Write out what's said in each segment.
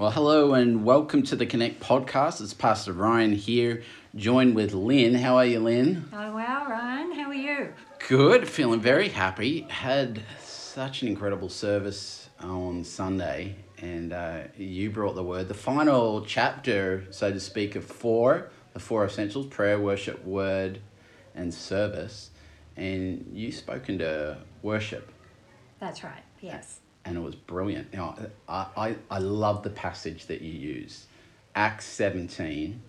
Well, hello and welcome to the Connect podcast. It's Pastor Ryan here, joined with Lynn. How are you, Lynn? Oh, well, Ryan, how are you? Good, feeling very happy. Had such an incredible service on Sunday, and uh, you brought the word. The final chapter, so to speak, of four, the four essentials prayer, worship, word, and service. And you spoke into worship. That's right, yes. And it was brilliant. You know, I, I, I love the passage that you use, Acts 17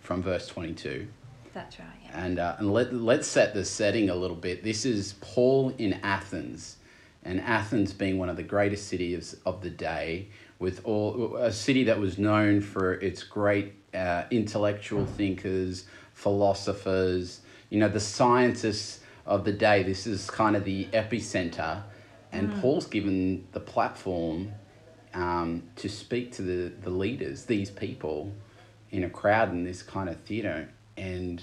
from verse 22. That's right, yeah. And, uh, and let, let's set the setting a little bit. This is Paul in Athens, and Athens being one of the greatest cities of the day, with all a city that was known for its great uh, intellectual thinkers, philosophers, you know, the scientists of the day. This is kind of the epicenter, and Paul's given the platform um, to speak to the, the leaders, these people, in a crowd in this kind of theater, and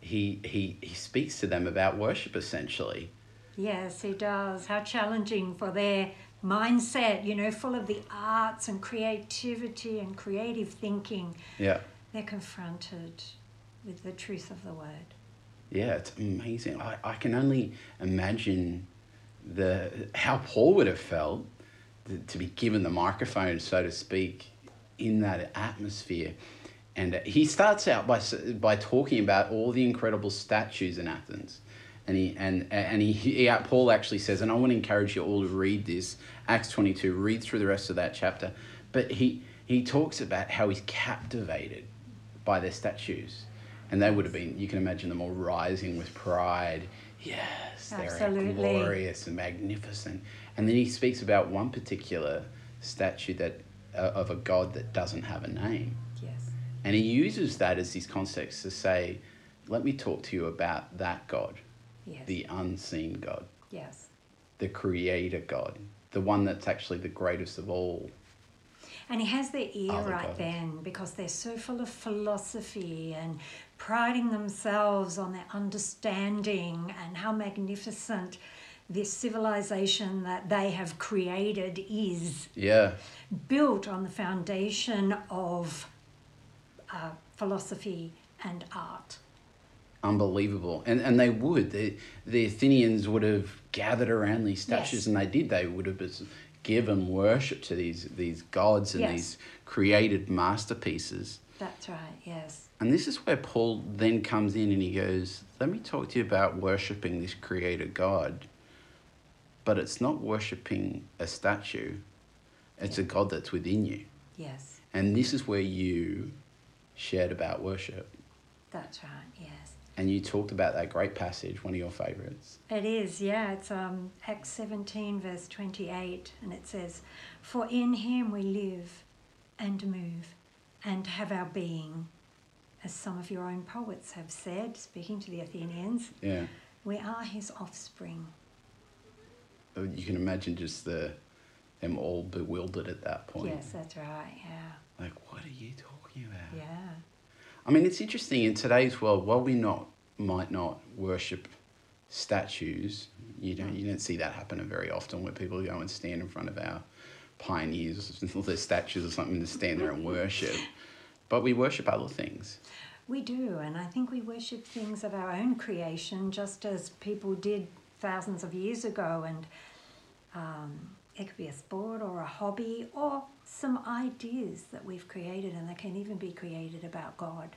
he he he speaks to them about worship essentially. Yes, he does. How challenging for their mindset, you know, full of the arts and creativity and creative thinking. Yeah. They're confronted with the truth of the word. Yeah, it's amazing. I, I can only imagine the how Paul would have felt to, be given the microphone, so to speak, in that atmosphere. And he starts out by by talking about all the incredible statues in Athens. And he and and he, he Paul actually says, and I want to encourage you all to read this Acts twenty two. Read through the rest of that chapter. But he he talks about how he's captivated by their statues, and they would have been. You can imagine them all rising with pride. Yes, they're Absolutely. glorious and magnificent. And then he speaks about one particular statue that uh, of a god that doesn't have a name. Yes. And he uses that as his context to say, let me talk to you about that God, Yes. the unseen God, yes. the creator God, the one that's actually the greatest of all. And he has their ear Other right gods. then because they're so full of philosophy and priding themselves on their understanding and how magnificent this civilization that they have created is. Yeah, built on the foundation of uh, philosophy and art. unbelievable. And and they would. The, the Athenians would have gathered around these statues, Yes. and they did. They would have given worship to these, these gods and Yes. these created masterpieces. That's right, yes. And this is where Paul then comes in and he goes, Let me talk to you about worshipping this creator God. But it's not worshipping a statue, it's a God that's within you. Yes, And this is where you shared about worship. that's right, yes. And you talked about that great passage, one of your favorites. It is, yeah. It's um, Acts 17, verse 28, and it says, For in him we live and move and have our being. As some of your own poets have said, speaking to the Athenians, Yeah. we are his offspring. Uh, You can imagine just the them all bewildered at that point. Yes, that's right, yeah. Like, what are you talking about? Yeah. I mean, it's interesting in today's world. While we not might not worship statues, you don't you don't see that happening very often. Where people go and stand in front of our pioneers, their statues or something, to stand there and worship. But we worship other things. We do, and I think we worship things of our own creation just as people did thousands of years ago. And um, it could be a sport or a hobby or some ideas that we've created, and they can even be created about God,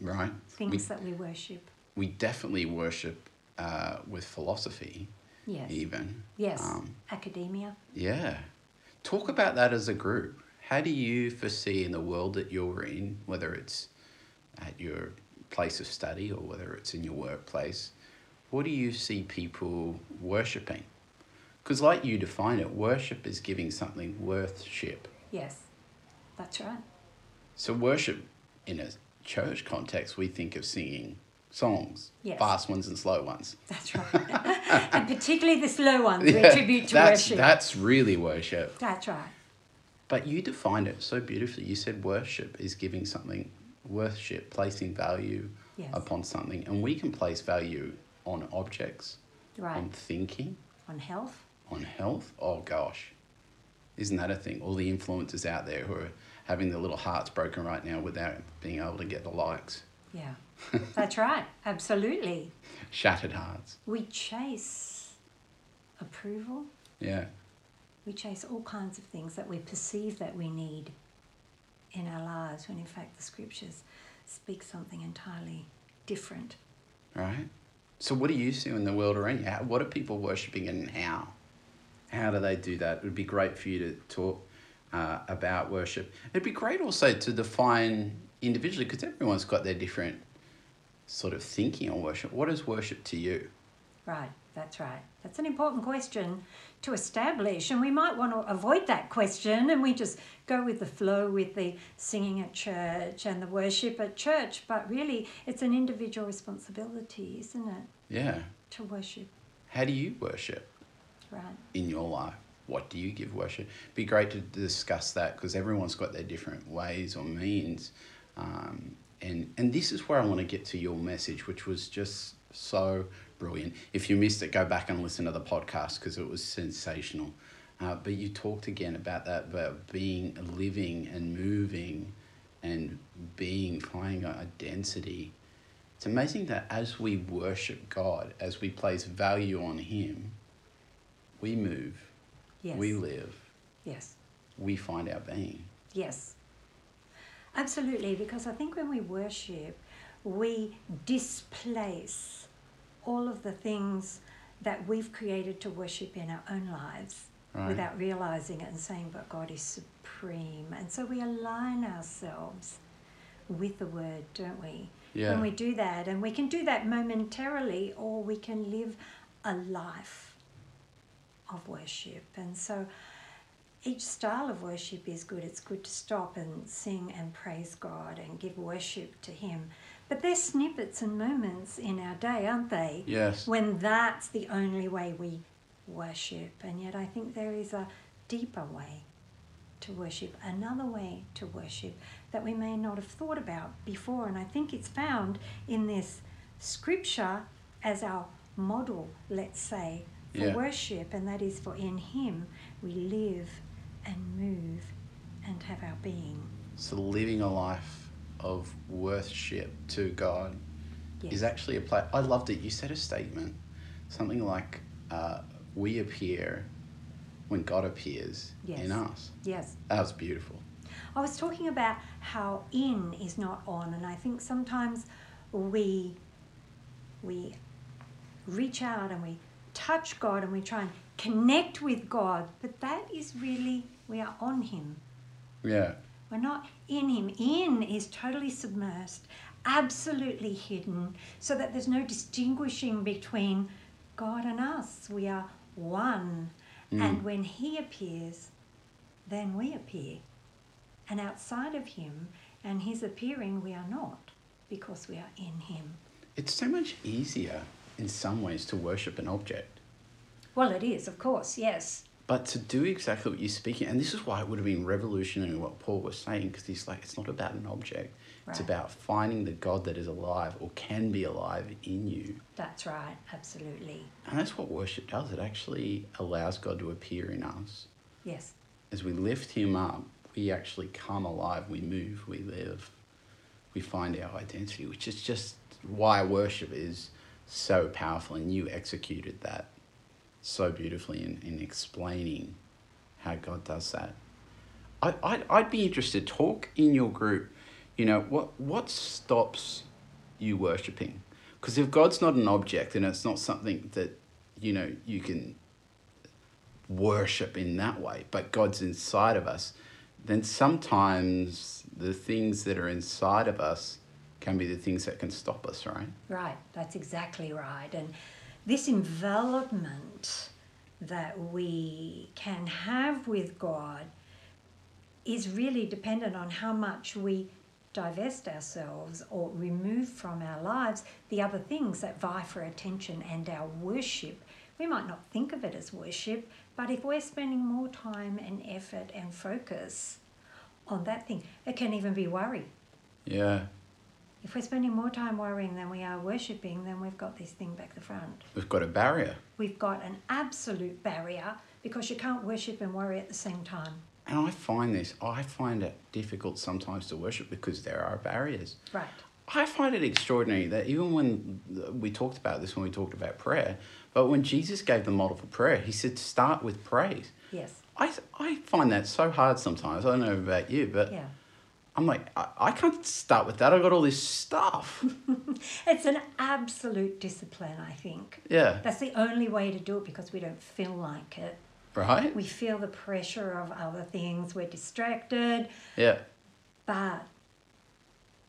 Right. things We, that we worship. we definitely worship uh, with philosophy, Yes. even. Yes. Um, Academia. Yeah. Talk about that as a group. How do you foresee in the world that you're in, whether it's at your place of study or whether it's in your workplace, what do you see people worshipping? Because, like you define it, worship is giving something worthship. Yes. That's right. So, worship in a church context, we think of singing songs, Yes. fast ones and slow ones. That's right. and particularly the slow ones we attribute to that's, worship. That's really worship. That's right. But you defined it so beautifully. You said worship is giving something worship, placing value Yes. upon something. And we can place value on objects, Right. on thinking, On health. on health. Oh gosh. Isn't that a thing? All the influencers out there who are having their little hearts broken right now without being able to get the likes. Yeah, that's right. Absolutely. Shattered hearts. We chase approval. Yeah. We chase all kinds of things that we perceive that we need in our lives when in fact the scriptures speak something entirely different. Right. So, what do you see in the world around you? What are people worshipping and how? How do they do that? It would be great for you to talk uh, about worship. It'd be great also to define individually because everyone's got their different sort of thinking on worship. What is worship to you? Right, that's right. That's an important question to establish, and we might want to avoid that question and we just go with the flow with the singing at church and the worship at church. But really, it's an individual responsibility, isn't it, Yeah. to worship? How do you worship Right. in your life? What do you give worship? Be great to discuss that because everyone's got their different ways or means. Um, and, and this is where I want to get to your message, which was just so brilliant. If you missed it, go back and listen to the podcast because it was sensational. Uh, but you talked again about that, about being living and moving and being, finding a density. It's amazing that as we worship God, as we place value on Him, we move, Yes. we live, yes. we find our being. Yes. Absolutely, because I think when we worship, we displace all of the things that we've created to worship in our own lives Right. without realizing it and saying, but God is supreme. And so we align ourselves with the word, don't we? Yeah. When we do that, and we can do that momentarily, or we can live a life of worship. And so each style of worship is good. It's good to stop and sing and praise God and give worship to Him. But they're snippets and moments in our day, aren't they? Yes. When that's the only way we worship. And yet I think there is a deeper way to worship, another way to worship that we may not have thought about before. And I think it's found in this scripture as our model, let's say, for Yeah. worship, and that is for in Him we live and move and have our being. So living a life of worship to God Yes. is actually a play. I loved it. You said a statement, something like, uh, "We appear when God appears Yes. in us." Yes. That was beautiful. I was talking about how in is not on, and I think sometimes we we reach out and we touch God and we try and connect with God, but that is really we are on Him. Yeah. We're not in Him. In is totally submersed, absolutely hidden, so that there's no distinguishing between God and us. We are one. Mm. And when He appears, then we appear. And outside of Him and His appearing, we are not, because we are in Him. It's so much easier in some ways to worship an object. Well, it is, of course, yes. But to do exactly what you're speaking, and this is why it would have been revolutionary what Paul was saying, because he's like, it's not about an object. It's about finding the God that is alive or can be alive in you. That's right, absolutely. And that's what worship does. It actually allows God to appear in us. Yes, As we lift Him up, we actually come alive, we move, we live, we find our identity, which is just why worship is so powerful. And you executed that so beautifully in, in explaining how God does that. I, I'd, I'd be interested, talk in your group, you know, what, what stops you worshipping? Because if God's not an object and it's not something that, you know, you can worship in that way, but God's inside of us, then sometimes the things that are inside of us can be the things that can stop us, right? right, that's exactly right. And this envelopment that we can have with God is really dependent on how much we divest ourselves or remove from our lives the other things that vie for attention and our worship. We might not think of it as worship, but if we're spending more time and effort and focus on that thing, it can even be worry. Yeah. If we're spending more time worrying than we are worshipping, then we've got this thing back the front. We've got a barrier. We've got an absolute barrier because you can't worship and worry at the same time. And I find this, I find it difficult sometimes to worship because there are barriers. Right. I find it extraordinary that even when we talked about this when we talked about prayer, but when Jesus gave the model for prayer, he said to start with praise. Yes. I, I find that so hard sometimes. I don't know about you, but Yeah. I'm like, I, I can't start with that. I've got all this stuff. It's an absolute discipline, I think. yeah. That's the only way to do it because we don't feel like it. Right? We feel the pressure of other things, we're distracted, Yeah. but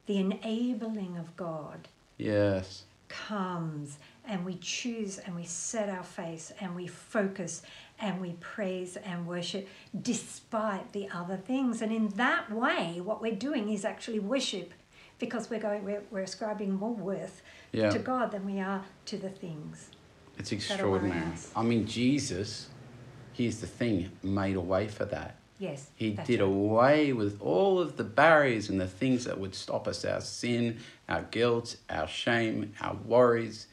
the enabling of God Yes. comes and we choose and we set our face and we focus and we praise and worship despite the other things. And in that way, what we're doing is actually worship because we're going, we're, we're ascribing more worth Yeah. to God than we are to the things. It's extraordinary. I mean, Jesus, here's the thing, made a way for that. Yes. He did right. away with all of the barriers and the things that would stop us our sin, our guilt, our shame, our worries,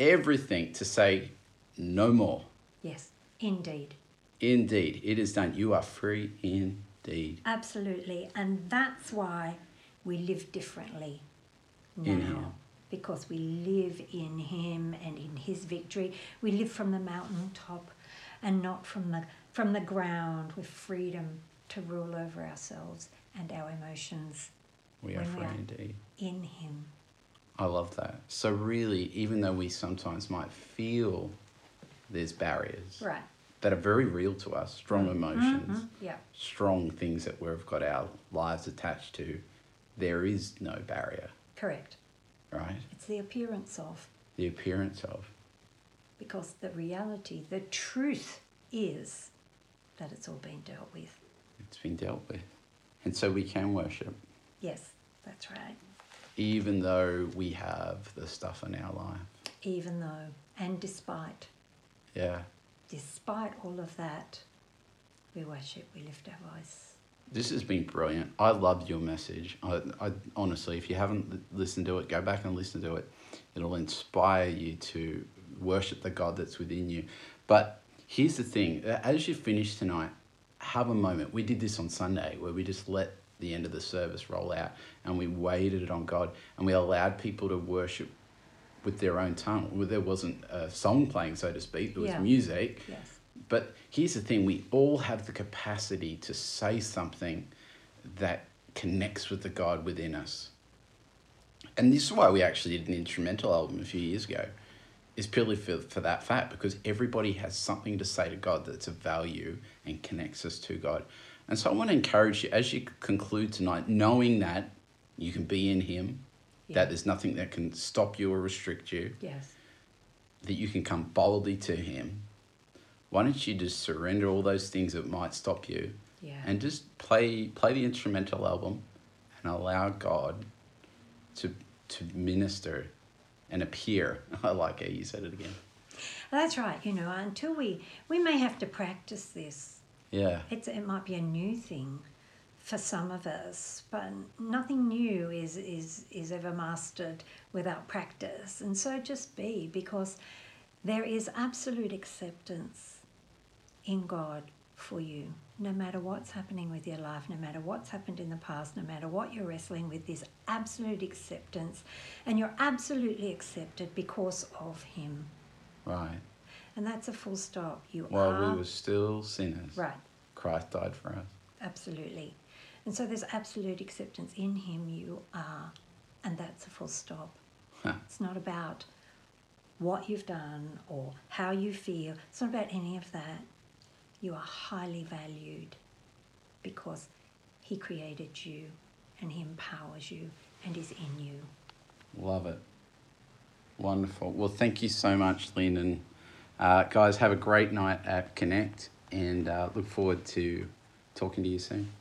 everything to say, no more. Yes, indeed. Indeed, it is done. You are free indeed. Absolutely. And that's why we live differently now. In Him. Because we live in Him and in His victory. We live from the mountaintop and not from the from the ground with freedom to rule over ourselves and our emotions We are free indeed. in Him. I love that. So, really, even though we sometimes might feel there's barriers Right. that are very real to us, strong emotions, Mhm. Yeah. strong things that we've got our lives attached to, there is no barrier, Correct. right? It's the appearance of. The appearance of. Because the reality, the truth is that it's all been dealt with. It's been dealt with. And so we can worship, Yes, that's right. even though we have the stuff in our life. even though and despite Yeah. despite all of that we worship we lift our voice This has been brilliant. I loved your message. I, I honestly, if you haven't listened to it, go back and listen to it. It'll inspire you to worship the God that's within you. But here's the thing: as you finish tonight, have a moment. We did this on Sunday where we just let the end of the service roll out and we waited it on God and we allowed people to worship with their own tongue. Well, There wasn't a song playing, so to speak. There was Yeah. music. yes But here's the thing we all have the capacity to say something that connects with the God within us. And this is why we actually did an instrumental album a few years ago, is purely for, for that fact, because everybody has something to say to God that's of value and connects us to God. And so I want to encourage you as you conclude tonight, knowing that you can be in Him, Yeah. that there's nothing that can stop you or restrict you, yes that you can come boldly to Him. Why don't you just surrender all those things that might stop you yeah and just play play the instrumental album and allow God to to minister and appear. I like how you said it again. that's right you know until we we may have to practice this Yeah. it's it might be a new thing for some of us but nothing new is is is ever mastered without practice and so just be because there is absolute acceptance in God for you. No matter what's happening with your life, no matter what's happened in the past, no matter what you're wrestling with, there's absolute acceptance. And you're absolutely accepted because of Him. Right. And that's a full stop. You While are. we were still sinners, Right, Christ died for us. absolutely. And so there's absolute acceptance in Him, you are. And that's a full stop. Huh. It's not about what you've done or how you feel. It's not about any of that. You are highly valued because He created you and He empowers you and is in you. Love it. Wonderful. Well, thank you so much, Lynn. And uh, guys, have a great night at Connect and uh, look forward to talking to you soon.